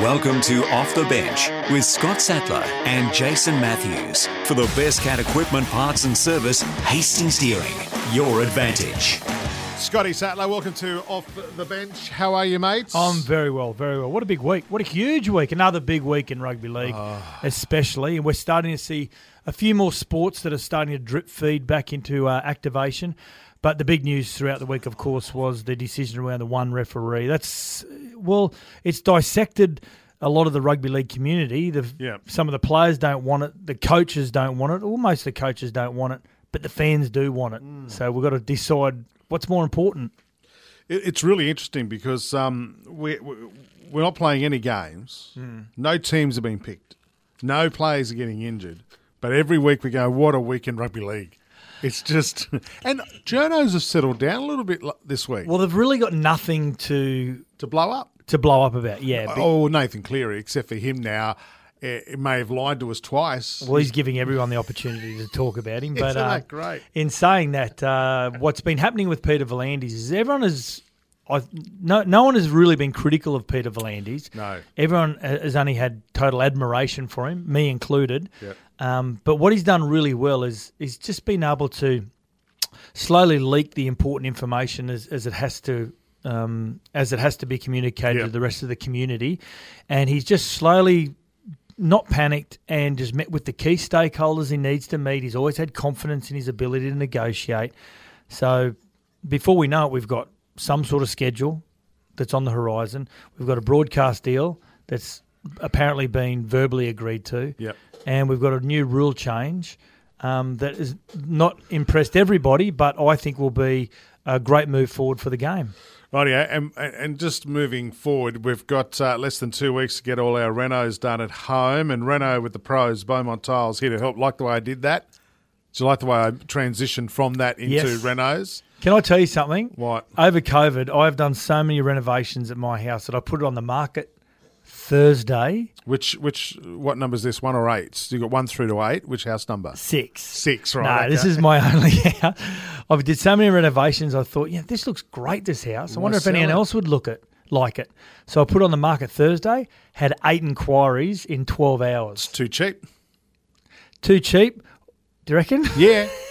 Welcome to Off the Bench with Scott Sattler and Jason Matthews. For the best cat equipment parts and service, Hastings Deering, your advantage. Scotty Sattler, welcome to Off the Bench. How are you, mates? I'm very well, very well. What a big week. What a huge week. Another big week in rugby league, especially. And we're starting to see a few more sports that are starting to drip feed back into uh, activation. But the big news throughout the week, of course, was the decision around the one referee. That's, well, it's dissected a lot of the rugby league community. The, Yeah. Some of the players don't want it, the coaches don't want it, Almost the coaches don't want it, but the fans do want it. So we've got to decide what's more important. It- it's really interesting because um, we, we, we're not playing any games. Hmm. No teams are being picked. No players are getting injured. But every week we go, what a week in rugby league. It's just. And journos have settled down a little bit this week Well, they've really got nothing to to blow up. to blow up about. Yeah. but- Oh, Nathan Cleary, except for him now, It may have lied to us twice. well, he's giving everyone the opportunity to talk about him. But Isn't uh, that great? in saying that, uh, what's been happening with Peter V'landys is everyone is. I, no, no one has really been critical of Peter V'landys. No. Everyone has only had total admiration for him, me included. Yep. Um, but what he's done really well is is just been able to slowly leak the important information as, as it has to um, as it has to be communicated Yep. to the rest of the community, and he's just slowly not panicked and just met with the key stakeholders he needs to meet. He's always had confidence in his ability to negotiate. So before we know it, we've got some sort of schedule that's on the horizon. We've got a broadcast deal that's apparently been verbally agreed to. Yep. And we've got a new rule change um, that has not impressed everybody, but I think will be a great move forward for the game. Rightio, and, and just moving forward, we've got uh, less than two weeks to get all our renos done at home, and Reno with the pros, Beaumont Tiles here to help. Like the way I did that? Do you like the way I transitioned from that into Yes. Renaults? Can I tell you something? What? Over COVID, I've done so many renovations at my house that I put it on the market Thursday, Which which what number is this? One or eight? So you got one through to eight. Which house number? six. Six, right? No, this is my only house. I did so many renovations. I thought, yeah, this looks great. This house. I Why wonder if anyone it? else would look it like it. So I put it on the market Thursday. Had eight inquiries in twelve hours. too cheap. Too cheap. Do you reckon? Yeah,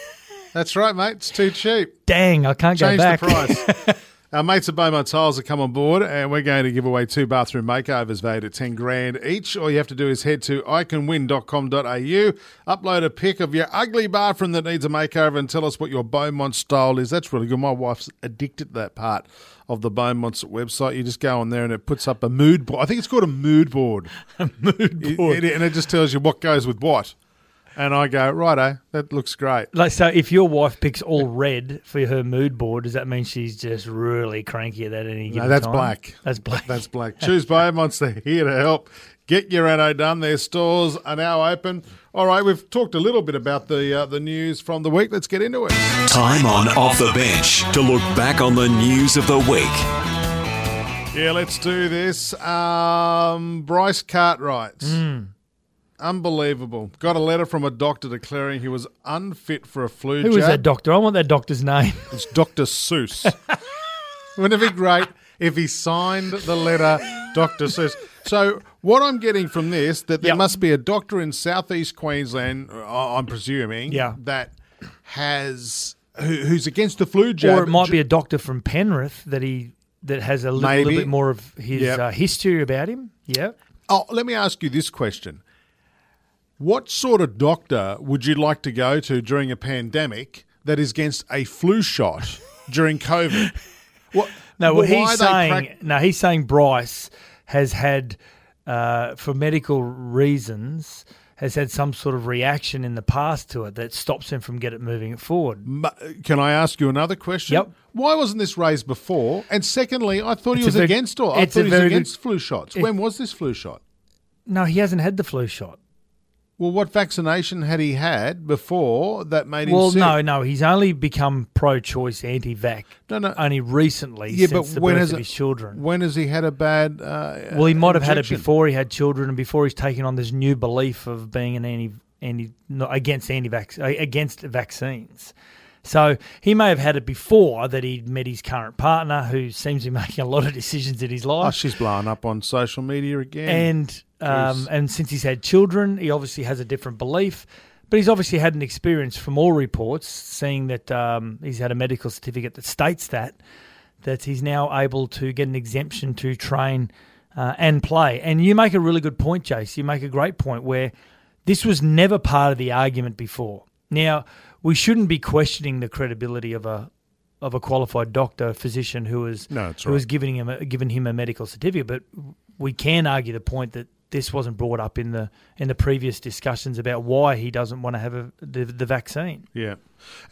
that's right, mate. It's too cheap. Dang, I can't Change go back. Change the price. Our mates at Beaumont Tiles have come on board, and we're going to give away two bathroom makeovers valued at 10 grand each. All you have to do is head to iconwin.com.au, upload a pic of your ugly bathroom that needs a makeover, and tell us what your Beaumont style is. That's really good. My wife's addicted to that part of the Beaumont's website. You just go on there and it puts up a mood board. I think it's called a mood board. Mood board. It- and it just tells you what goes with what. And I go, righto, that looks great. Like so, if your wife picks all red for her mood board, does that mean she's just really cranky at that any given No, that's time? black. That's black. That's black. Choose Beaumonts. They're here to help. Get your reno done. Their stores are now open. All right, we've talked a little bit about the uh, the news from the week. Let's get into it. Time on Off the Bench to look back on the news of the week. Yeah, let's do this. Um, Bryce Cartwright. Unbelievable. Got a letter from a doctor declaring he was unfit for a flu Who jab. is that doctor? I want that doctor's name. It's Dr. Seuss. Wouldn't it be great if he signed the letter Dr. Seuss? So what I'm getting from this that there Yep. must be a doctor in southeast Queensland, I'm presuming, Yeah. that has who, who's against the flu jab. or it might be a doctor from Penrith that he that has a li- Maybe. little bit more of his Yep. uh, history about him. Yeah. Oh, let me ask you this question: What sort of doctor would you like to go to during a pandemic that is against a flu shot during COVID? What? No, well, he's saying prac- no. He's saying Bryce has had, uh, for medical reasons, has had some sort of reaction in the past to it that stops him from get it moving it forward. Can I ask you another question? Yep. Why wasn't this raised before? And secondly, I thought he It's a was very- against all. I thought he was very good- against flu shots. it- when was this flu shot? No, he hasn't had the flu shot. Well, what vaccination had he had before that made him Well, sick? no, no, he's only become pro-choice, anti-vac. No, no. only recently Yeah, since but when has of it- his children. When has he had a bad? Uh, Well, he might have had it before he had children, and before he's taken on this new belief of being an anti, anti, no, against anti-vac, uh, against vaccines. So he may have had it before that he'd met his current partner, who seems to be making a lot of decisions in his life. Oh, she's blowing up on social media again. and um, and since he's had children, he obviously has a different belief. But he's obviously had an experience from all reports, seeing that um, he's had a medical certificate that states that that he's now able to get an exemption to train uh, and play. And you make a really good point, Jace. You make a great point where this was never part of the argument before. Now we shouldn't be questioning the credibility of a of a qualified doctor, physician who is No, who right. has given him a, given him a medical certificate. But we can argue the point that this wasn't brought up in the in the previous discussions about why he doesn't want to have a, the the vaccine. Yeah,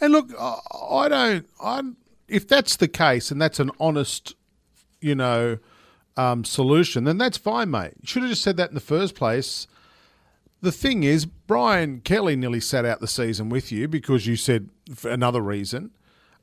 and look, I, don't. I if that's the case and that's an honest, you know, um, solution, then that's fine, mate. You should have just said that in the first place. The thing is, Brian Kelly nearly sat out the season with you because you said for another reason.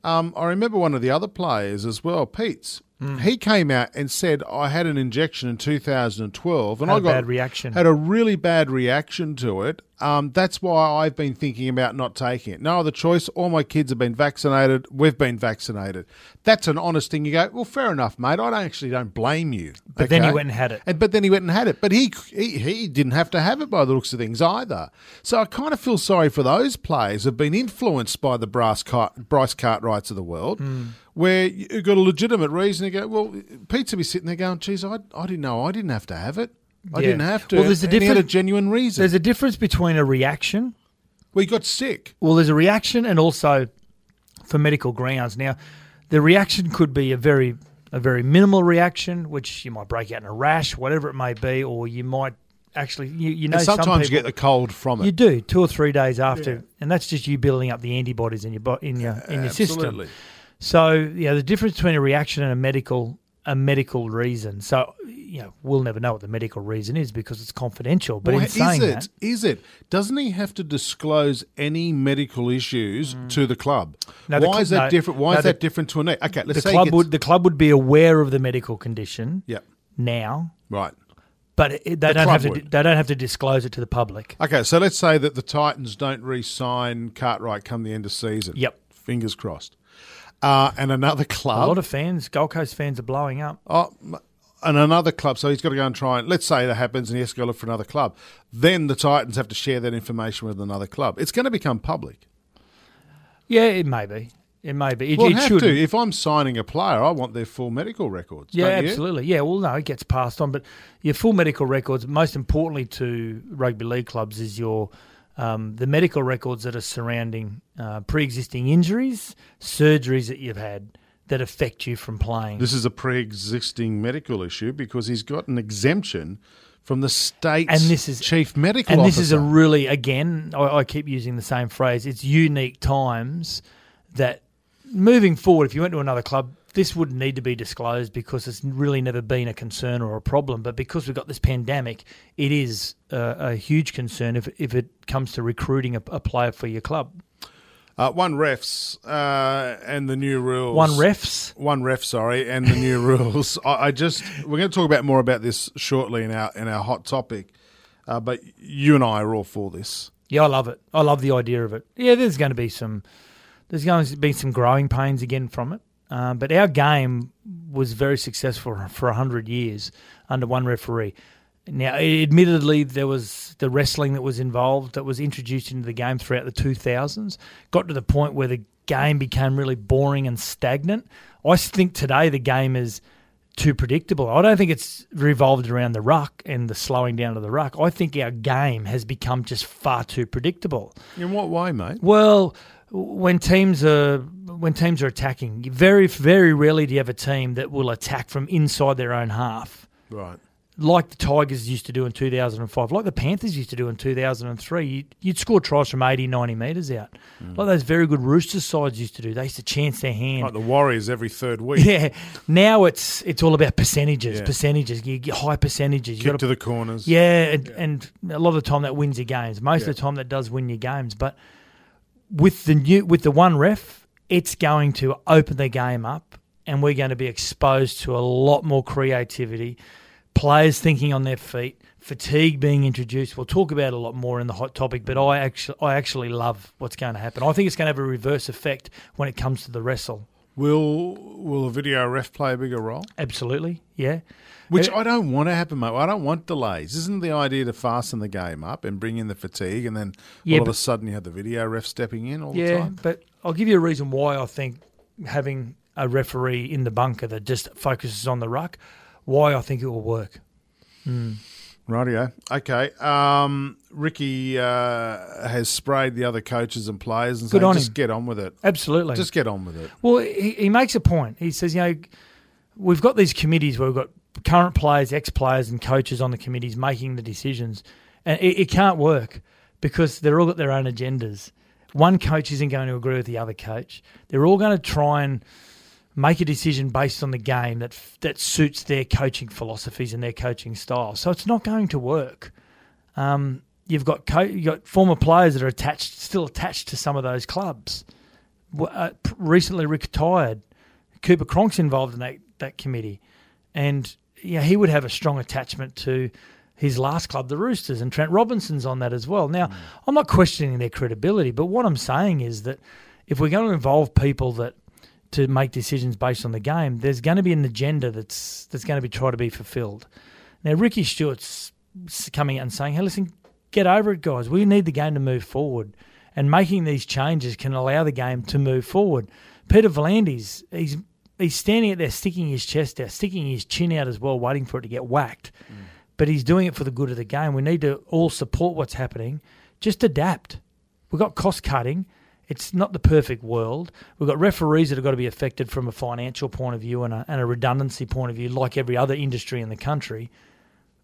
Um, I remember one of the other players as well, Pete's. Hmm. He came out and said, "I had an injection in 2012, and Had I got bad reaction. Had a really bad reaction to it. Um, that's why I've been thinking about not taking it. No other choice. All my kids have been vaccinated. We've been vaccinated. That's an honest thing. You go, well, fair enough, mate. I don't actually don't blame you. But then he went and had it. And, but then he went and had it. But he, he he didn't have to have it by the looks of things either. So I kind of feel sorry for those players who've been influenced by the Bryce, Cart, Bryce Cartwrights of the world, Hmm. Where you've got a legitimate reason to go, well, will be sitting there going, geez, I, I didn't know. I didn't have to have it. I Yeah. didn't have to. Well, there's a and he had a genuine reason. There's a difference between a reaction. Well, we got sick. Well, there's a reaction, and also for medical grounds. Now, the reaction could be a very a very minimal reaction, which you might break out in a rash, whatever it may be, or you might actually you, you know And sometimes some you get the cold from it. You do two or three days after, and that's just you building up the antibodies in your in your in your system. So yeah, the difference between a reaction and a medical a medical reason. So you know we'll never know what the medical reason is because it's confidential. But Well, in is saying it? that, Is it? Doesn't he have to disclose any medical issues to the club? Mm. No, the Why cl- is that no, different? Why no, is the- that different to an? Okay, let's the club would the club would be aware of the medical condition Yeah, now, right. but it, they The don't have to. would. They don't have to disclose it to the public. Okay, so let's say that the Titans don't re-sign Cartwright come the end of season. Yep. Fingers crossed. Uh, and another club. A lot of fans, Gold Coast fans, are blowing up. Oh, and another club. So he's got to go and try and let's say that happens, and he has to go look for another club. Then the Titans have to share that information with another club. It's going to become public. Yeah, it may be. It may be. It, Well, it it have should. to. If I'm signing a player, I want their full medical records. Yeah, absolutely. Yeah, well, no, it gets passed on, but your full medical records. Most importantly to rugby league clubs is your um, the medical records that are surrounding uh, pre-existing injuries, surgeries that you've had that affect you from playing. This is a pre-existing medical issue because he's got an exemption from the state's And this is- chief medical and officer. this is a really, again, I, I keep using the same phrase. It's unique times that moving forward, if you went to another club, this wouldn't need to be disclosed because it's really never been a concern or a problem. But because we've got this pandemic, it is a, a huge concern if, if it comes to recruiting a, a player for your club. uh, one refs uh, and the new rules. One refs. One ref, sorry, and the new rules. I, I just we're going to talk about more about this shortly in our in our hot topic. Uh, but you and I are all for this. Yeah, I love it. I love the idea of it. Yeah, there's going to be some, there's going to be some growing pains again from it. Um, but our game was very successful for hundred years under one referee. Now, admittedly, there was the wrestling that was involved that was introduced into the game throughout the 2000s. Got to the point where the game became really boring and stagnant. I think today the game is too predictable. I don't think it's revolved around the ruck and the slowing down of the ruck. I think our game has become just far too predictable. In what way, mate? Well, when teams are when teams are attacking, very very rarely do you have a team that will attack from inside their own half. Right. Like the Tigers used to do in 2005, like the Panthers used to do in 2003. You'd, you'd score tries from 80, 90 metres out. Mm. Like those very good Roosters sides used to do. They used to chance their hand. Like the Warriors every third week. Yeah. Now it's it's all about percentages, Yeah. percentages. You get high percentages. You Kick got to the corners. yeah, and, and a lot of the time that wins your games. Most of the time that does win your games. But with the new with the one ref, it's going to open the game up, and we're going to be exposed to a lot more creativity, players thinking on their feet, fatigue being introduced. We'll talk about a lot more in the hot topic, but I actually I actually love what's going to happen. I think it's going to have a reverse effect when it comes to the wrestle. Will will a video ref play a bigger role? Absolutely, yeah. Which Uh, I don't want to happen, mate. I don't want delays. Isn't the idea to fasten the game up and bring in the fatigue, and then Yeah, all of a sudden you have the video ref stepping in all the Yeah, time? but I'll give you a reason why I think having a referee in the bunker that just focuses on the ruck, why I think it will work. Rightio. Okay. Um, Ricky uh, has sprayed the other coaches and players and Good on just him. get on with it. Absolutely. Just get on with it. Well, he, he makes a point. He says, you know, we've got these committees where we've got current players, ex players, and coaches on the committees making the decisions, and it, it can't work because they're all got their own agendas. One coach isn't going to agree with the other coach. They're all going to try and make a decision based on the game that that suits their coaching philosophies and their coaching style. So it's not going to work. Um, you've got co- you've got former players that are attached, still attached to some of those clubs. Uh, recently retired. Cooper Cronk's involved in that, that committee, and yeah, he would have a strong attachment to his last club, the Roosters, and Trent Robinson's on that as well. Now, I'm not questioning their credibility, but what I'm saying is that if we're going to involve people that to make decisions based on the game, there's going to be an agenda that's that's going to be try to be fulfilled. Now, Ricky Stuart's coming out and saying, "Hey, listen, get over it, guys. We need the game to move forward, and making these changes can allow the game to move forward." Peter V'landys, he's he's standing out there, sticking his chest out, sticking his chin out as well, waiting for it to get whacked. Mm. But he's doing it for the good of the game. We need to all support what's happening. Just adapt. We've got cost cutting. It's not the perfect world. We've got referees that have got to be affected from a financial point of view and a, and a redundancy point of view, like every other industry in the country.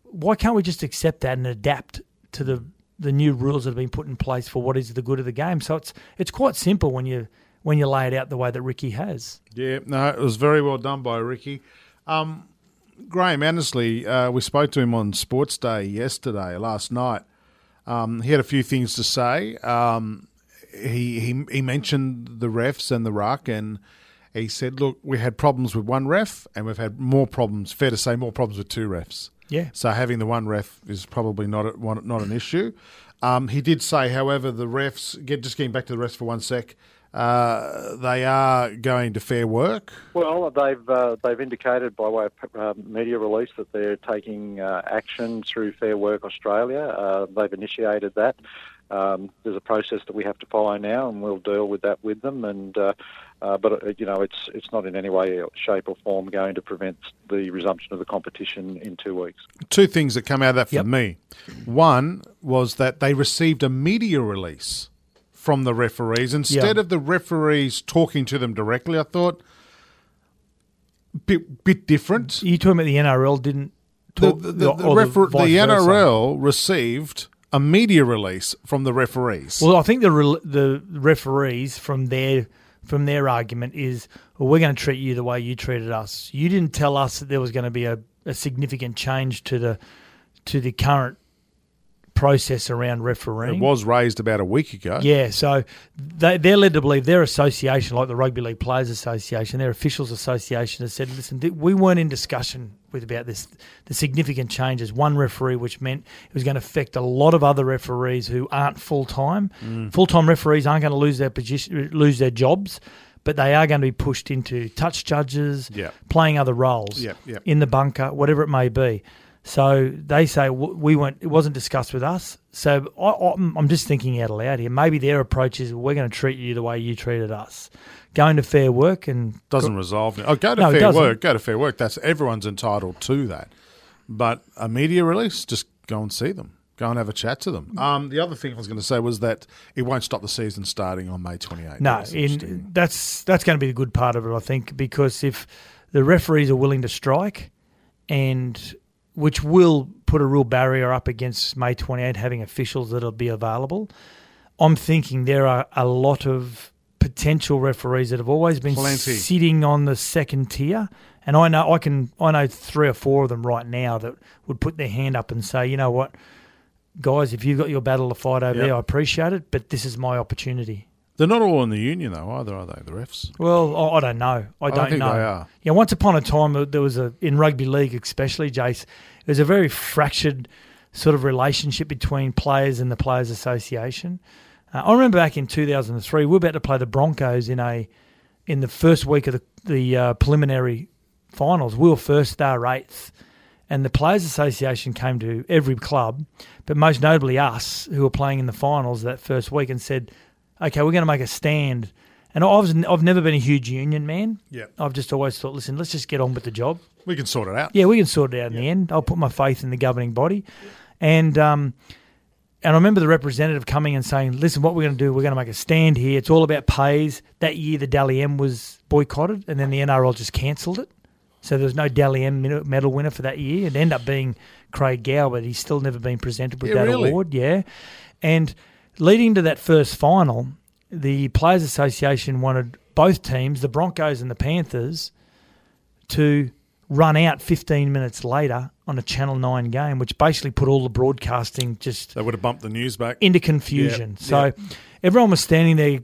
Why can't we just accept that and adapt to the the new rules that have been put in place for what is the good of the game? So it's it's quite simple when you when you lay it out the way that Ricky has. Yeah, no, it was very well done by Ricky. Um, Graham Annesley, uh, we spoke to him on Sports Day yesterday, last night. Um, he had a few things to say. Um, he, he he mentioned the refs and the ruck, and he said, "Look, we had problems with one ref, and we've had more problems. Fair to say, more problems with two refs. Yeah. So having the one ref is probably not a, one- not an issue. Um, he did say, however, the refs. Get just getting back to the refs for one sec. Uh, they are going to fair work. Well, they've uh, they've indicated by way of uh, media release that they're taking uh, action through Fair Work Australia. Uh, they've initiated that. Um, there's a process that we have to follow now, and we'll deal with that with them. And uh, uh, but uh, you know, it's it's not in any way, shape, or form going to prevent the resumption of the competition in two weeks. two things that come out of that for Yep. me. One was that they received a media release from the referees instead Yeah. of the referees talking to them directly. I thought bit bit different. You talking about the NRL didn't The, talk the, the, refer- the? NRL received a media release from the referees. Well, I think the re- the referees from their from their argument is, well, we're going to treat you the way you treated us. You didn't tell us that there was going to be a, a significant change to the to the current process around refereeing. it was raised about a week ago. Yeah, so they, they're led to believe their association, like the Rugby League Players Association, their officials association, has said, listen, we weren't in discussion with about this, the significant changes. One referee, which meant it was going to affect a lot of other referees who aren't full time. Mm. Full time referees aren't going to lose their position, lose their jobs, but they are going to be pushed into touch judges, Yeah. playing other roles Yeah, yeah. in the bunker, whatever it may be. So they say we weren't. It wasn't discussed with us. So I, I'm just thinking out aloud here. Maybe their approach is we're going to treat you the way you treated us. Going to fair work and Doesn't resolve it. Oh, go to No, fair work. Go to fair work. That's everyone's entitled to that. But a media release, just go and see them. Go and have a chat to them. Um, the other thing I was going to say was that it won't stop the season starting on May 28th. no, That's in, that's that's going to be the good part of it, I think, because if the referees are willing to strike, and which will put a real barrier up against May 28 having officials that'll be available. I'm thinking there are a lot of potential referees that have always been Plenty. sitting on the second tier, and I know I can I know three or four of them right now that would put their hand up and say, you know what, guys, if you've got your battle to fight over Yep. there, I appreciate it, but this is my opportunity. They're not all in the union though, either, are they? The refs. Well, I, I don't know. I don't think know. they are. Yeah, once upon a time uh, there was a in rugby league, especially Jace. Was a very fractured sort of relationship between players and the Players Association. Uh, I remember back in 2003, we were about to play the Broncos in a in the first week of the the uh, preliminary finals. We were first, they were eighth, and the Players Association came to every club, but most notably us, who were playing in the finals that first week, and said, "Okay, we're going to make a stand." And I was I've never been a huge union man. Yeah. I've just always thought, listen, let's just get on with the job. We can sort it out. Yeah, we can sort it out in the end. I'll put my faith in the governing body, and um, and I remember the representative coming and saying, "Listen, what we're going to do, we're going to make a stand here. It's all about pays." That year, the Dally M was boycotted, and then the NRL just cancelled it. So there was no Dally M medal winner for that year. It ended up being Craig Gow, but he's still never been presented with Yeah, that really? award. Yeah, and leading to that first final, the Players Association wanted both teams, the Broncos and the Panthers, to run out 15 minutes later on a Channel 9 game, which basically put all the broadcasting just They would have bumped the news back. into confusion. Yeah, so yeah. everyone was standing there,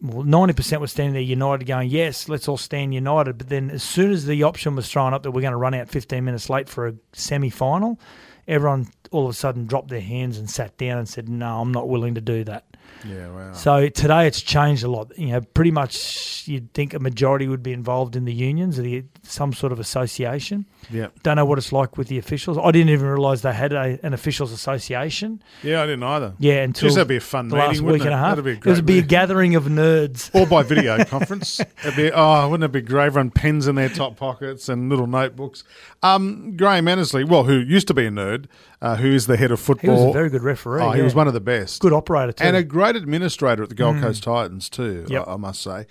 well, 90% was standing there united, going, yes, let's all stand united. But then as soon as the option was thrown up that we're going to run out 15 minutes late for a semi final, everyone all of a sudden dropped their hands and sat down and said, no, I'm not willing to do that. yeah, wow. So today it's changed a lot. You know, pretty much you'd think a majority would be involved in the unions or the, some sort of association. Yeah, Don't know what it's like with the officials. I didn't even realise they had a, an officials association. yeah. I didn't either. Yeah, until Jeez, that'd be a fun the meeting, last week and it? a half. That'd be a it would great be a gathering of nerds. or by video conference. It'd be, oh, wouldn't it be great? Everyone pens in their top pockets and little notebooks. Um, Graham Annesley, well, who used to be a nerd, uh, who is the head of football. He was a very good referee. Oh, he yeah. was one of the best. good operator too. and a great administrator at the Gold Coast Titans too. Yep. I, I must say.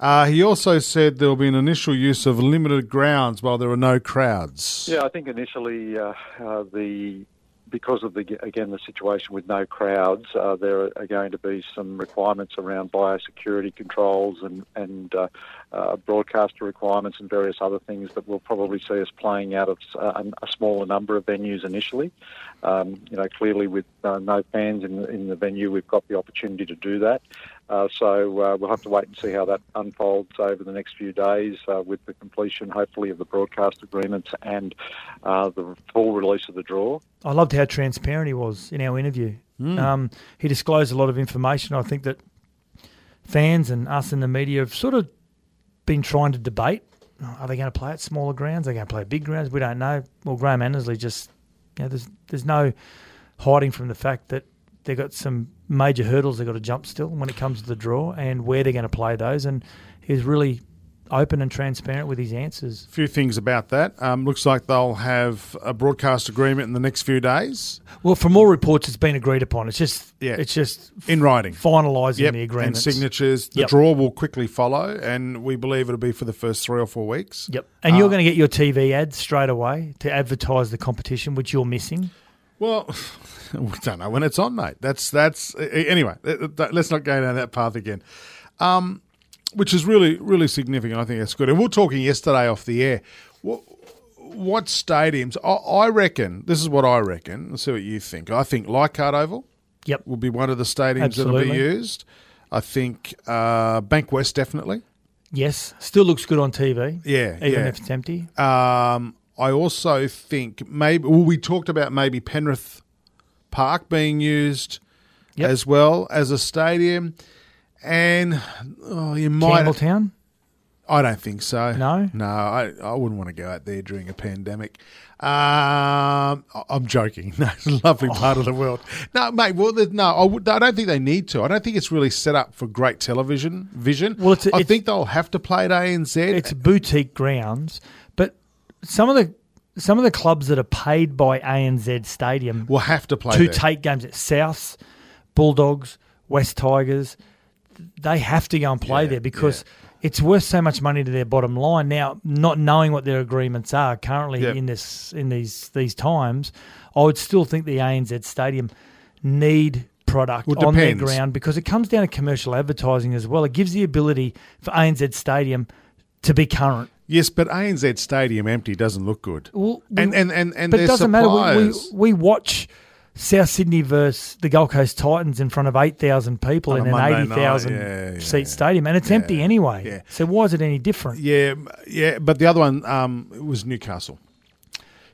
Uh, he also said there will be an initial use of limited grounds while there are no crowds. Yeah, I think initially uh, uh, the because of the again the situation with no crowds, uh, there are going to be some requirements around biosecurity controls and and uh, broadcaster requirements and various other things that will probably see us playing out of uh, a smaller number of venues initially. Um, you know, clearly with uh, no fans in the, in the venue, we've got the opportunity to do that. Uh, so uh, we'll have to wait and see how that unfolds over the next few days uh, with the completion, hopefully, of the broadcast agreements and uh, the full release of the draw. I loved how transparent he was in our interview. Hmm. Um, he disclosed a lot of information. I think that fans and us in the media have sort of been trying to debate. Oh, are they going to play at smaller grounds? Are they going to play at big grounds? We don't know. Well, Graham Annesley just, you know, there's there's no hiding from the fact that they've got some major hurdles they've got to jump still when it comes to the draw and where they're going to play those. And he's really open and transparent with his answers. A few things about that. Um, looks like they'll have a broadcast agreement in the next few days Well, from all reports, it's been agreed upon. It's just, Yeah. it's just in writing. finalising Yep, the agreement and signatures. The Yep. draw will quickly follow, and we believe it'll be for the first three or four weeks. Yep. And you're Uh, going to get your TV ads straight away to advertise the competition, which you're missing. Well, we don't know when it's on, mate. That's that's anyway. Let's not go down that path again. Um, which is really really significant. I think that's good. And we are talking yesterday off the air. What, what stadiums? I, I reckon. This is what I reckon. Let's see what you think. I think Leichhardt Oval Yep. will be one of the stadiums that'll be used. I think uh, Bankwest definitely. Yes. Still looks good on TV. Yeah, Even yeah. if it's empty. Um, I also think maybe well, we talked about maybe Penrith Park being used Yep. as well as a stadium, and oh, you might. Campbelltown. I don't think so. No? no, I, I wouldn't want to go out there during a pandemic. Um, I'm joking. No, it's a lovely part of the world. No, mate. Well, no, I, would, I don't think they need to. I don't think it's really set up for great television vision. Well, it's- I it's- think they'll have to play at ANZ. It's boutique grounds, but some of the some of the clubs that are paid by ANZ Stadium we'll have to play to there. take games at Souths, Bulldogs, West Tigers, they have to go and play Yeah, there because it's worth so much money to their bottom line. Now, not knowing what their agreements are currently Yep. in this in these these times, I would still think the ANZ Stadium need product Well, on their ground because it comes down to commercial advertising as well. It gives the ability for ANZ Stadium to be current. Yes, but ANZ Stadium empty doesn't look good. Well, we- and, and, and, and but it doesn't matter. We, we, we watch South Sydney versus the Gold Coast Titans in front of 8,000 people On in an 80,000 yeah, yeah, seat yeah. stadium. And it's empty anyway. So why is it any different? Yeah, yeah, but the other one um, was Newcastle.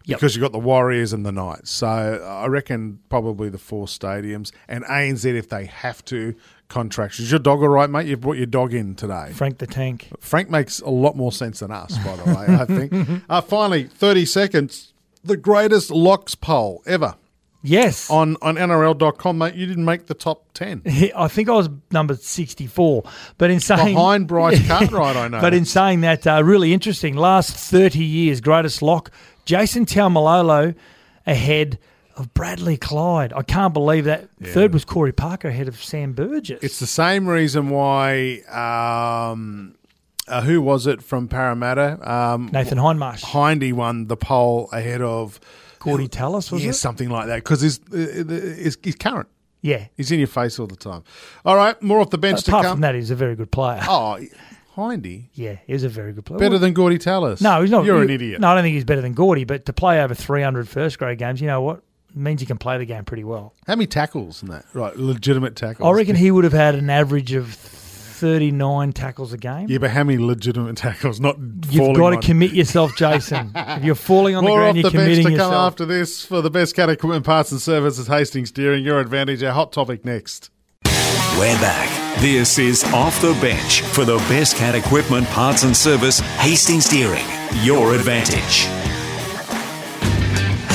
Yep. Because you've got the Warriors and the Knights. So I reckon probably the four stadiums. And ANZ, if they have to, contracts. Is your dog all right, mate? You've brought your dog in today. Frank the Tank. Frank makes a lot more sense than us, by the way, I think. Uh, finally, 30 seconds. The greatest locks poll ever Yes. on, on NRL.com, mate. You didn't make the top 10. I think I was number 64. But in saying. Behind Bryce Cartwright, I know. But in saying that, uh, really interesting. Last 30 years, greatest lock, Jason Taumalolo ahead of Bradley Clyde. I can't believe that. Third was Corey Parker ahead of Sam Burgess. It's the same reason why. Um, uh, who was it from Parramatta? Um, Nathan Hindmarsh. Hindy won the poll ahead of Gordy Tallis, was it? yeah, it? something like that because he's, uh, he's he's current. Yeah. He's in your face all the time. All right, more off the bench to Apart come. from that, he's a very good player. Oh, Hindy Yeah, he's a very good player. better than Gordy Tallis. No, he's not. You're an idiot. No, I don't think he's better than Gordy, but to play over 300 first grade games, you know what? It means he can play the game pretty well. How many tackles in that? Right, legitimate tackles. I reckon he would have had an average of 39 tackles a game. Yeah, but how many legitimate tackles? Not You've falling got to on- commit yourself, Jason. if you're falling on the More off ground, the you're bench committing to come after this for the best cat equipment parts and services. Hastings Deering, your advantage. Our hot topic next. We're back. This is Off the Bench for the best cat equipment, parts and service, Hastings Deering. Your advantage.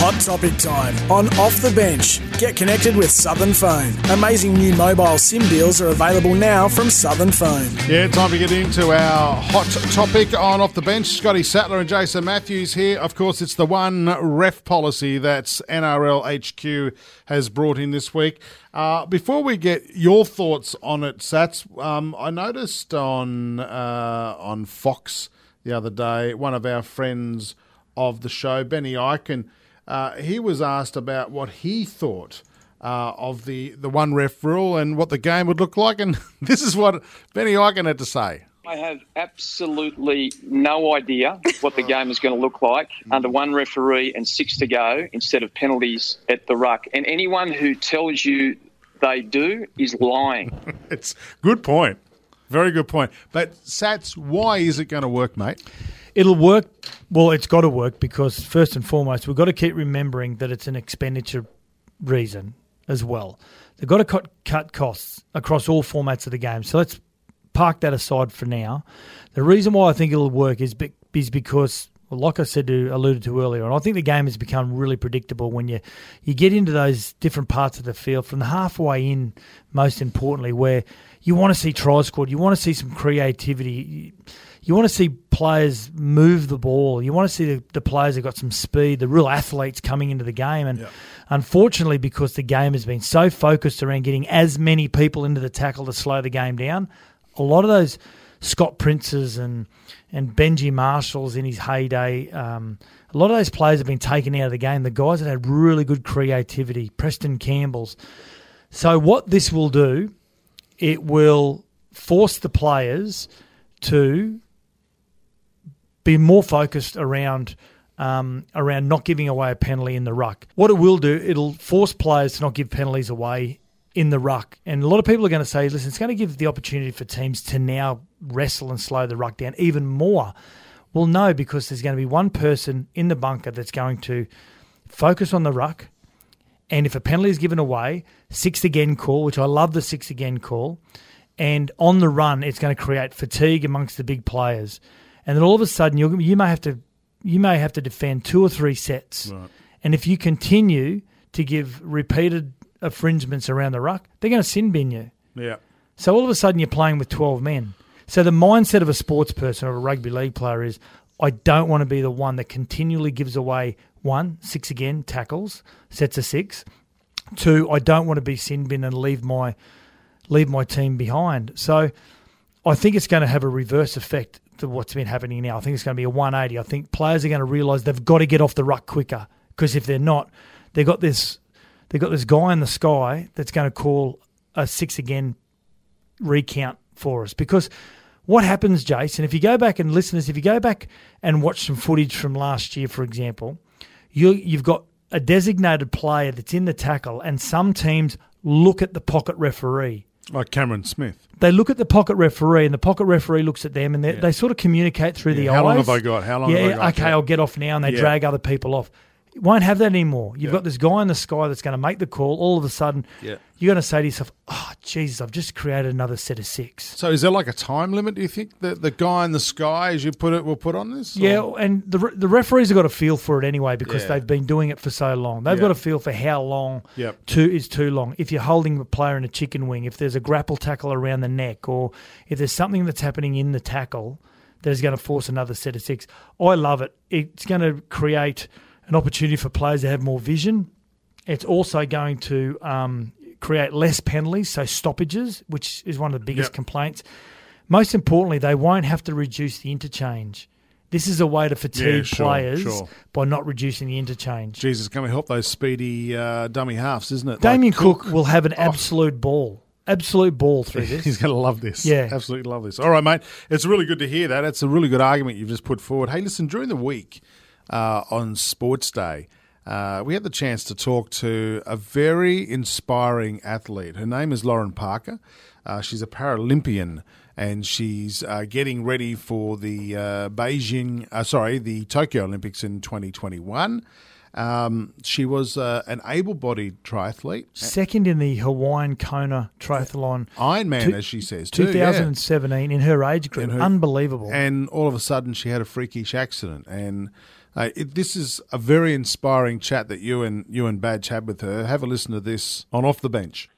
Hot topic time on Off the Bench. Get connected with Southern Phone. Amazing new mobile SIM deals are available now from Southern Phone. Yeah, time to get into our hot topic on Off the Bench. Scotty Sattler and Jason Matthews here. Of course, it's the one ref policy that NRL HQ has brought in this week. Uh, before we get your thoughts on it, Satts, um, I noticed on uh, on Fox the other day, one of our friends of the show, Benny Ikin, uh, he was asked about what he thought uh, of the, the one ref rule and what the game would look like. And this is what Benny Ikin had to say. I have absolutely no idea what the game is going to look like under one referee and six to go instead of penalties at the ruck. And anyone who tells you they do is lying. It's good point. Very good point. But Satts, why is it going to work, mate? It'll work. Well, it's got to work because first and foremost, we've got to keep remembering that it's an expenditure reason as well. They've got to cut, cut costs across all formats of the game. So let's park that aside for now. The reason why I think it'll work is be, is because, well, like I said to alluded to earlier, and I think the game has become really predictable when you you get into those different parts of the field from the halfway in. Most importantly, where you want to see try scored, you want to see some creativity. You, want to see players move the ball. You want to see the, the players that got some speed, the real athletes coming into the game. And unfortunately, because the game has been so focused around getting as many people into the tackle to slow the game down, a lot of those Scott Princes and and Benji Marshalls in his heyday, um, a lot of those players have been taken out of the game. The guys that had really good creativity, Preston Campbell's. So what this will do, it will force the players to be more focused around um, around not giving away a penalty in the ruck. What it will do, it'll force players to not give penalties away in the ruck. And a lot of people are going to say, listen, it's going to give the opportunity for teams to now wrestle and slow the ruck down even more. Well, no, because there's going to be one person in the bunker that's going to focus on the ruck. And if a penalty is given away, six again call, which I love the six again call. And on the run, it's going to create fatigue amongst the big players. And then all of a sudden, you you may have to you may have to defend two or three sets. And if you continue to give repeated infringements around the ruck, they're going to sin bin you. Yeah. So all of a sudden, you're playing with 12 men. So the mindset of a sports person or a rugby league player is, I don't want to be the one that continually gives away one, six again, tackles, sets of six. Two, I don't want to be sin bin and leave my leave my team behind. So I think it's going to have a reverse effect to what's been happening now. I think it's going to be a 180. I think players are going to realise they've got to get off the ruck quicker because if they're not, they've got this they've got this guy in the sky that's going to call a six again recount for us because what happens, Jason, if you go back and listeners, if you go back and watch some footage from last year, for example, you you've got a designated player that's in the tackle, and some teams look at the pocket referee. Like Cameron Smith. They look at the pocket referee, and the pocket referee looks at them, and they, they sort of communicate through the Yeah, eyes. how long have I got? How long yeah, have I got? okay, Yeah. I'll get off now, and they Yeah. drag other people off. You won't have that anymore. You've Yeah. got this guy in the sky that's going to make the call. All of a sudden, Yeah. you're going to say to yourself, "Oh, Jesus, I've just created another set of six. So is there like a time limit, do you think, that the guy in the sky, as you put it, will put on this? or- Yeah, and the the referees have got a feel for it anyway because Yeah. they've been doing it for so long. They've got a feel for how long Yep. too is too long. If you're holding a player in a chicken wing, if there's a grapple tackle around the neck, or if there's something that's happening in the tackle that is going to force another set of six. I love it. It's going to create an opportunity for players to have more vision. It's also going to um, create less penalties, so stoppages, which is one of the biggest Yep. complaints. Most importantly, they won't have to reduce the interchange. This is a way to fatigue Yeah, sure, players sure. by not reducing the interchange. Jesus, going to help those speedy uh, dummy halves, isn't it? Damien Like Cook, will have an absolute ball, absolute ball through this. He's going to love this. Yeah. Absolutely love this. All right, mate. It's really good to hear that. It's a really good argument you've just put forward. Hey, listen, during the week uh, on Sports Day, uh, we had the chance to talk to a very inspiring athlete. Her name is Lauren Parker. Uh, she's a Paralympian and she's uh, getting ready for the uh, Beijing, uh, sorry, the Tokyo Olympics in 2021. Um, she was uh, an able bodied triathlete, Second in the Hawaiian Kona triathlon, Ironman, Two- as she says, too. yeah. 2017, in her age group. Her- Unbelievable. and all of a sudden she had a freakish accident and uh, it, this is a very inspiring chat that you and you and Badge had with her. Have a listen to this on off the bench.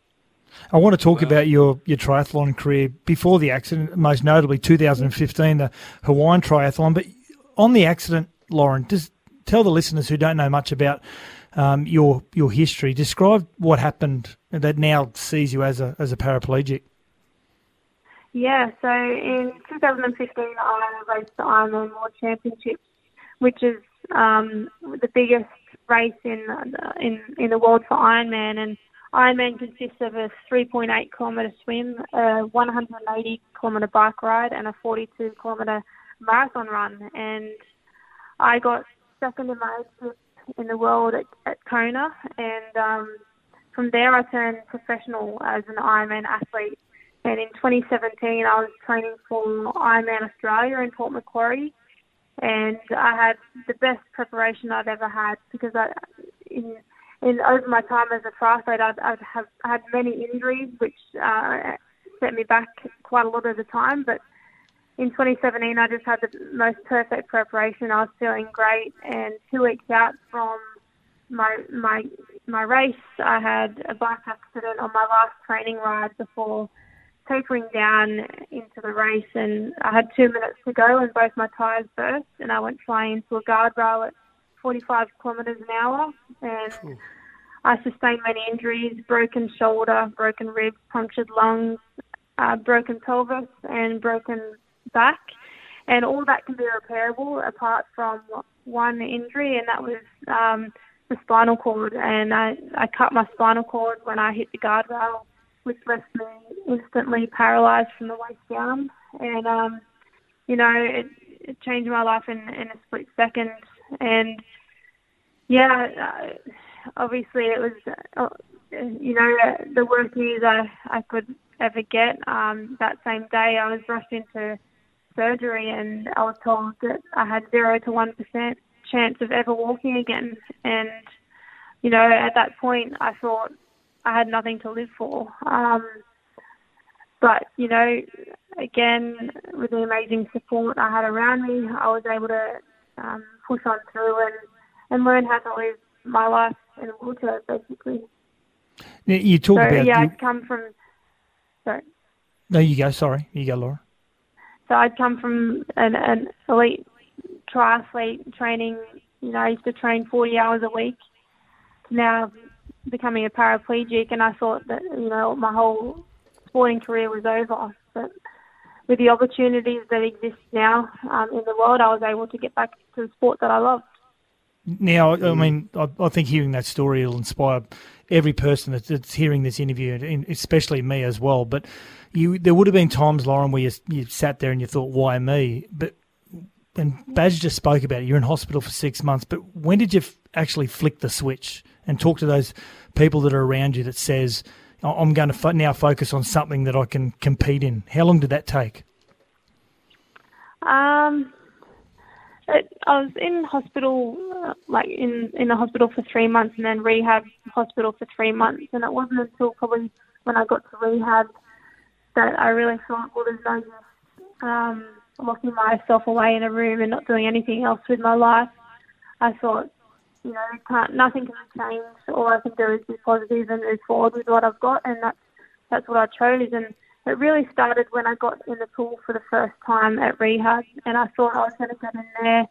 I want to talk about your, your triathlon career before the accident, most notably 2015, the Hawaiian triathlon. But on the accident, Lauren, just tell the listeners who don't know much about um, your your history. Describe what happened that now sees you as a as a paraplegic. Yeah, so in 2015, I raced the Ironman World Championships, which is um, the biggest race in in in the world for Ironman. And Ironman consists of a 3.8 kilometre swim, a 180 kilometre bike ride, and a 42 kilometre marathon run. And I got second in my age in the world at, at Kona, and um, from there I turned professional as an Ironman athlete. And in 2017, I was training for Ironman Australia in Port Macquarie, and I had the best preparation I've ever had because I, in, in over my time as a triathlete, I've, I've have had many injuries which uh, set me back quite a lot of the time. But in 2017, I just had the most perfect preparation. I was feeling great, and two weeks out from my my my race, I had a bike accident on my last training ride before tapering down into the race, and I had two minutes to go, and both my tyres burst, and I went flying into a guardrail at 45 kilometres an hour, and I sustained many injuries: broken shoulder, broken ribs, punctured lungs, uh, broken pelvis, and broken back, and all that can be repairable apart from one injury, and that was um, the spinal cord, and I, I cut my spinal cord when I hit the guardrail, which left me instantly paralysed from the waist down. And um, you know, it, it changed my life in, in a split second. And yeah, uh, obviously it was, uh, you know, the worst news I I could ever get. Um, that same day, I was rushed into surgery, and I was told that I had zero to one percent chance of ever walking again. And you know, at that point, I thought I had nothing to live for. Um, but you know, again, with the amazing support I had around me, I was able to um, push on through and and learn how to live my life in a wheelchair, basically. Now, You talk so about yeah, you- I'd come from. Sorry. no, you go. Sorry, you go, Laura. So I'd come from an, an elite triathlete training. You know, I used to train 40 hours a week. Now becoming a paraplegic, and I thought that you know my whole sporting career was over. But with the opportunities that exist now um, in the world, I was able to get back to the sport that I love. Now, I mean, I, I think hearing that story will inspire every person that's, that's hearing this interview, and especially me as well. But you, there would have been times, Lauren, where you, you sat there and you thought, "Why me?" But and Baz just spoke about it. You're in hospital for six months. But when did you actually flick the switch and talk to those people that are around you that says, I'm going to fo- now focus on something that I can compete in? How long did that take? Um, it, I was in hospital, uh, like in in the hospital for three months, and then rehab hospital for three months. And it wasn't until probably when I got to rehab that I really thought, well, there's no use um, locking myself away in a room and not doing anything else with my life. I thought, you know, can't, nothing can change. All I can do is be positive and move forward with what I've got, and that's that's what I chose. And it really started when I got in the pool for the first time at rehab, and I thought I was going to get in there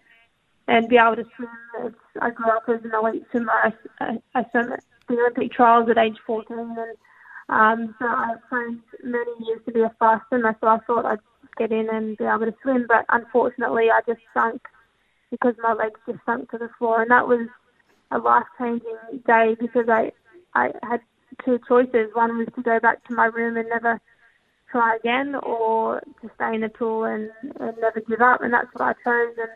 and be able to swim. It's, I grew up as an elite swimmer. I, I, I swam the Olympic trials at age 14, and um, so I trained many years to be a fast swimmer. So I thought I'd get in and be able to swim, but unfortunately, I just sunk because my legs just sunk to the floor, and that was a life-changing day because I I had two choices. One was to go back to my room and never try again or to stay in the pool and, and never give up. And that's what I chose. And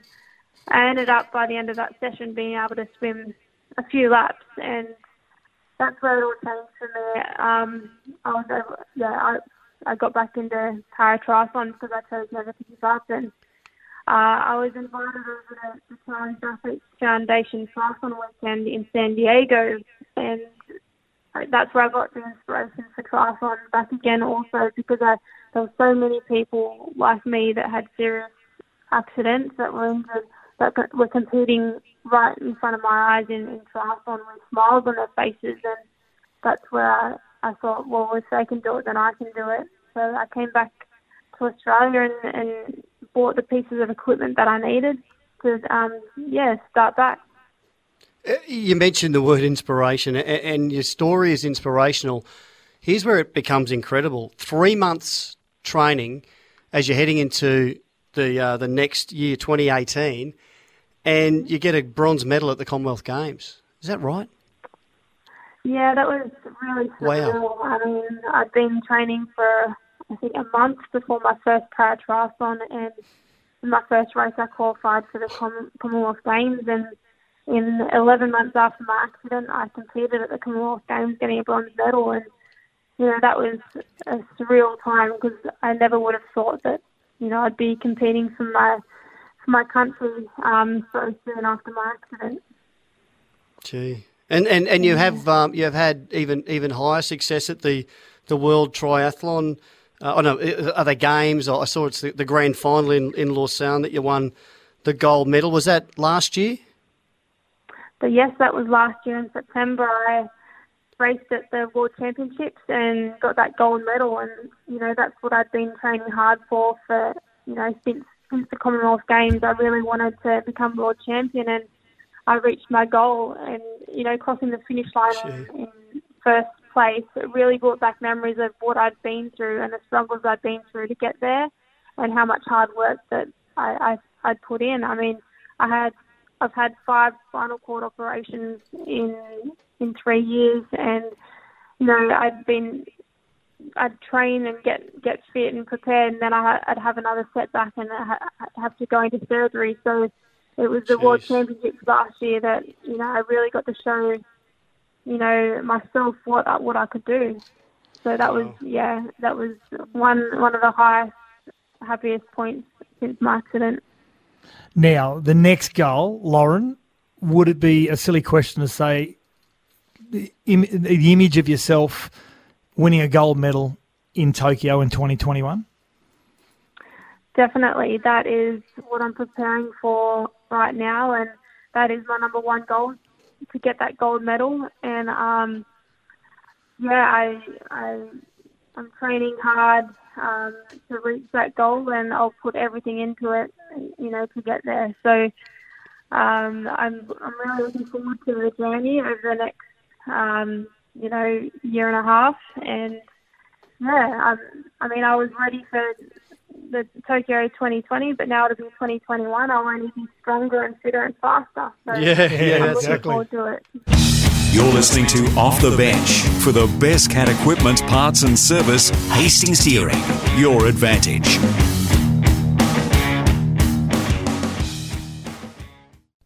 I ended up by the end of that session being able to swim a few laps. And that's where it all changed for me. Um, I was yeah, I, I got back into para triathlon because I chose never to give up. And uh, I was invited over to the Challenged Athletes Foundation Triathlon Weekend in San Diego. And that's where I got the inspiration for triathlon back again also because I, there were so many people like me that had serious accidents that were injured that were competing right in front of my eyes in, in triathlon with smiles on their faces and that's where I, I thought, well, if they can do it, then I can do it. So I came back to Australia and, and bought the pieces of equipment that I needed to, um, yeah, start back. Uh, you mentioned the word inspiration, and your story is inspirational. Here's where it becomes incredible: three months training as you're heading into the uh, the next year, 2018, and you get a bronze medal at the Commonwealth Games. Is that right? Yeah, that was really surreal. Wow. I mean, I'd been training for I think a month before my first para triathlon, and my first race I qualified for the Commonwealth Games, and in 11 months after my accident, I competed at the Commonwealth Games, getting a bronze medal, and you know that was a surreal time because I never would have thought that you know I'd be competing for my for my country um, so soon after my accident. Gee, and and, and you have um, you have had even even higher success at the the World Triathlon. Uh, oh no, are they games? I saw it's the, the grand final in in Lausanne that you won the gold medal. Was that last year? So yes, that was last year in September. I raced at the World Championships and got that gold medal, and you know that's what I'd been training hard for for you know since since the Commonwealth Games. I really wanted to become world champion, and I reached my goal. And you know, crossing the finish line in, in first place, it really brought back memories of what I'd been through and the struggles I'd been through to get there, and how much hard work that I, I I'd put in. I mean, I had I've had five spinal cord operations in in three years, and you know I'd been I'd train and get get fit and prepared, and then I, would have another setback and I'd have to go into surgery. So it was the Jeez. World Championships last year that you know I really got to show you know myself what what I could do. So that was yeah that was one one of the highest happiest points since my accident. Now, the next goal, Lauren, would it be a silly question to say the, Im- the image of yourself winning a gold medal in Tokyo in 2021? Definitely. That is what I'm preparing for right now, and that is my number one goal to get that gold medal. And um, yeah, I, I I'm training hard um, to reach that goal, and I'll put everything into it, you know, to get there. So um, I'm I'm really looking forward to the journey over the next, um, you know, year and a half, and yeah, um, I mean, I was ready for the Tokyo 2020, but now it'll be 2021. I'll only be stronger and fitter and faster. So yeah, yeah, I'm exactly. looking forward to it. You're listening to Off the Bench for the best cat equipment, parts and service, Hastings Deering. Your advantage.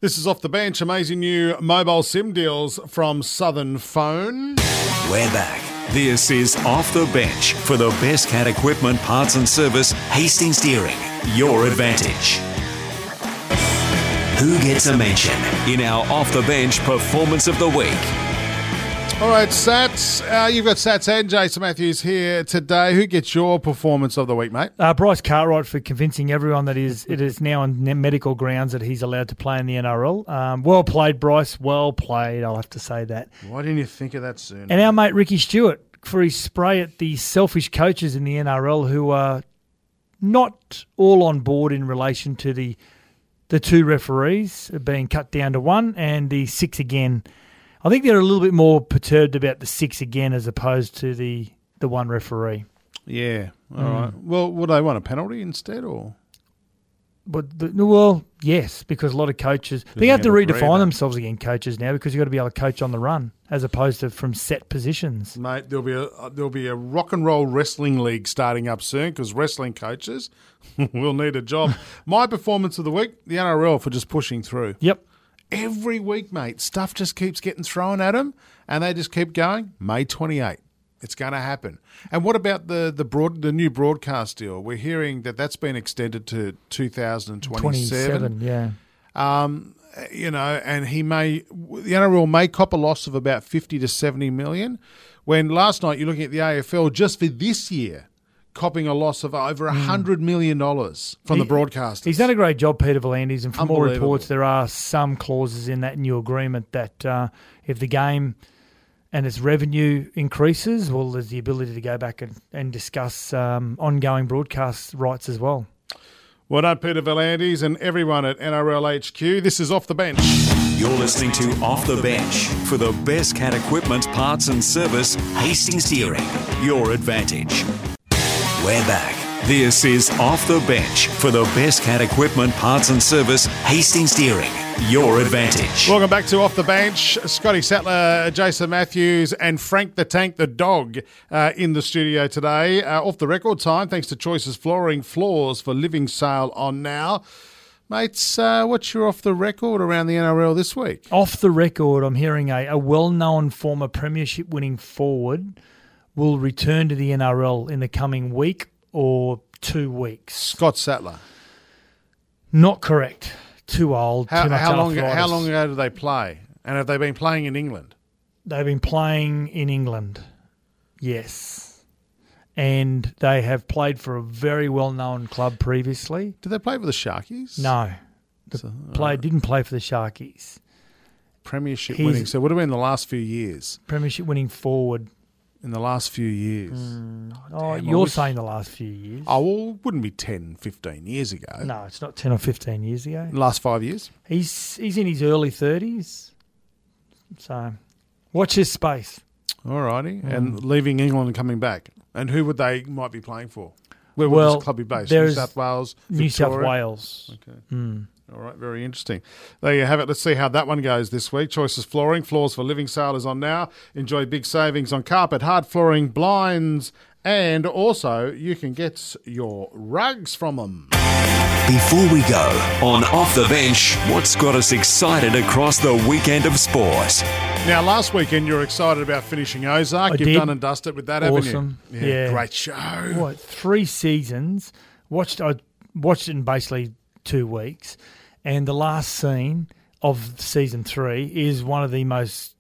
This This is off the bench. Amazing new mobile SIM deals from Southern Phone. We're back. This is Off the Bench for the best cat equipment, parts and service, Hastings Deering. Your advantage. Who gets a mention in our Off the Bench Performance of the Week? All right, Satts. Uh, you've got Satts and Jason Matthews here today. Who gets your performance of the week, mate? Uh, Bryce Cartwright for convincing everyone that is it is now on medical grounds that he's allowed to play in the NRL. Um, well played, Bryce. Well played. I'll have to say that. Why didn't you think of that sooner? And our mate Ricky Stuart for his spray at the selfish coaches in the NRL who are not all on board in relation to the the two referees being cut down to one and the six again. I think they're a little bit more perturbed about the six again as opposed to the the one referee. yeah. All right. Well, would they want a penalty instead, or But the, well, yes, because a lot of coaches they have to redefine themselves again, coaches now, because you've got to be able to coach on the run as opposed to from set positions. mate? There'll be a uh, there'll be a rock and roll wrestling league starting up soon because wrestling coaches will need a job. My performance of the week: the NRL for just pushing through. Yep. Every week, mate. Stuff just keeps getting thrown at them, and they just keep going. May twenty eight, it's going to happen. And what about the the broad the new broadcast deal? We're hearing that that's been extended to two thousand twenty Twenty seven. seven, yeah. Um, you know, and he may the NRL may cop a loss of about fifty to seventy million. When last night you're looking at the AFL just for this year. Copping a loss of over a hundred million dollars from Hmm. He- the broadcasters. He's done a great job, Peter V'landys, and from all reports, there are some clauses in that new agreement that uh, if the game and its revenue increases, well, there's the ability to go back and, and discuss um, ongoing broadcast rights as well. Well done, Peter V'landys and everyone at NRL HQ. This is Off the Bench. You're listening to Off the Bench for the best cat equipment, parts and service, Hastings Deering. Your advantage. We're back. This is Off the Bench for the best cat equipment, parts and service, Hastings Deering. Your advantage. Welcome back to Off the Bench. Scotty Sattler, Jason Matthews, and Frank the Tank the Dog uh, in the studio today. Uh, off the record time, thanks to Choices Flooring Floors for living sale on now. Mates, uh, what's your off the record around the NRL this week? Off the record, I'm hearing a, a well known former Premiership winning forward will return to the NRL in the coming week or two weeks. Scott Sattler. Not correct. Too old. How, too how long? How long ago did they play? And have they been playing in England? They've been playing in England. Yes. And they have played for a very well known club previously. Did they play for the Sharkies? No. The play didn't play for the Sharkies. Premiership He's- winning. So would have been in the last few years. Premiership winning forward. In the last few years. Oh, Damn, you're wish- saying the last few years. Oh, well, it wouldn't be 10, 15 years ago. No, it's not 10 or 15 years ago. Last five years? He's he's in his early 30s. So watch his space. All righty. Mm. And leaving England and coming back. And who would they might be playing for? Where would Well, this club be based? New South Wales? New South Wales. Okay. All right, very interesting. There you have it. Let's see how that one goes this week. Choices Flooring, Floors for Living Sale is on now. Enjoy big savings on carpet, hard flooring, blinds, and also you can get your rugs from them. Before we go, on Off the Bench, what's got us excited across the weekend of sport? Now, last weekend you were excited about finishing Ozark. I You've did. done and dusted it with that, haven't Awesome. you? Yeah. Great show. What three seasons? Watched I watched it in basically two weeks, and the last scene of season three is one of the most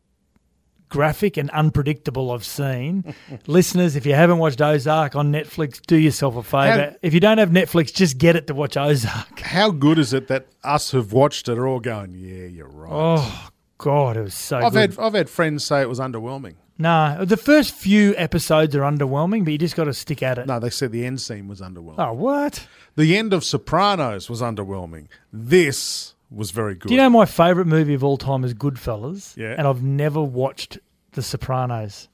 graphic and unpredictable I've seen. Listeners, if you haven't watched Ozark on Netflix, do yourself a favour. If you don't have Netflix, just get it to watch Ozark. How good is it that us who've watched it are all going, yeah, you're right. Oh God, it was so I've good. had I've had friends say it was underwhelming. No, the first few episodes are underwhelming, but you just got to stick at it. No, they said the end scene was underwhelming. Oh, what? The end of Sopranos was underwhelming. This was very good. Do you know my favourite movie of all time is Goodfellas? Yeah. And I've never watched The Sopranos.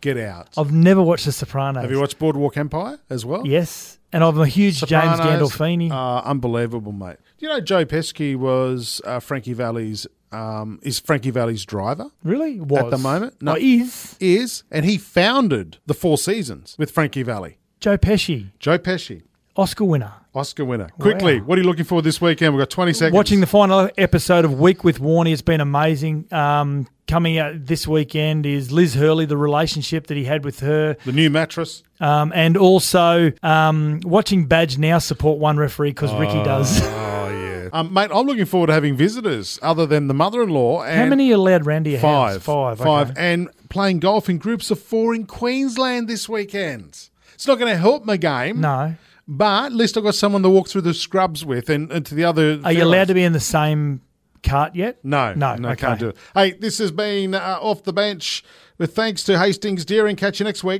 Get out. I've never watched The Sopranos. Have you watched Boardwalk Empire as well? Yes. And I'm a huge James Sopranos, Gandolfini. Uh, unbelievable, mate. Do you know Joe Pesci was uh, Frankie Valli's um, is Frankie Valli's driver really? Was. at the moment? No. is is and he founded the Four Seasons with Frankie Valli. Joe Pesci, Joe Pesci. Oscar winner. Oscar winner. Quickly, Wow. what are you looking for this weekend? We've got 20 seconds. Watching the final episode of Week with Warnie has been amazing. Um, coming out this weekend is Liz Hurley, the relationship that he had with her, the new mattress. um, and also um, watching Badge now support one referee because Ricky does. Oh, yeah. Um, mate, I'm looking forward to having visitors other than the mother in law. How many allowed round to your Five. house? Five. Five. okay. And playing golf in groups of four in Queensland this weekend. It's not going to help my game. No. But at least I've got someone to walk through the scrubs with and, and to the other. Are you allowed to be in the same cart yet? No, No, no, okay. can't do it. Hey, this has been uh, off the bench with thanks to Hastings Deering. Catch you next week.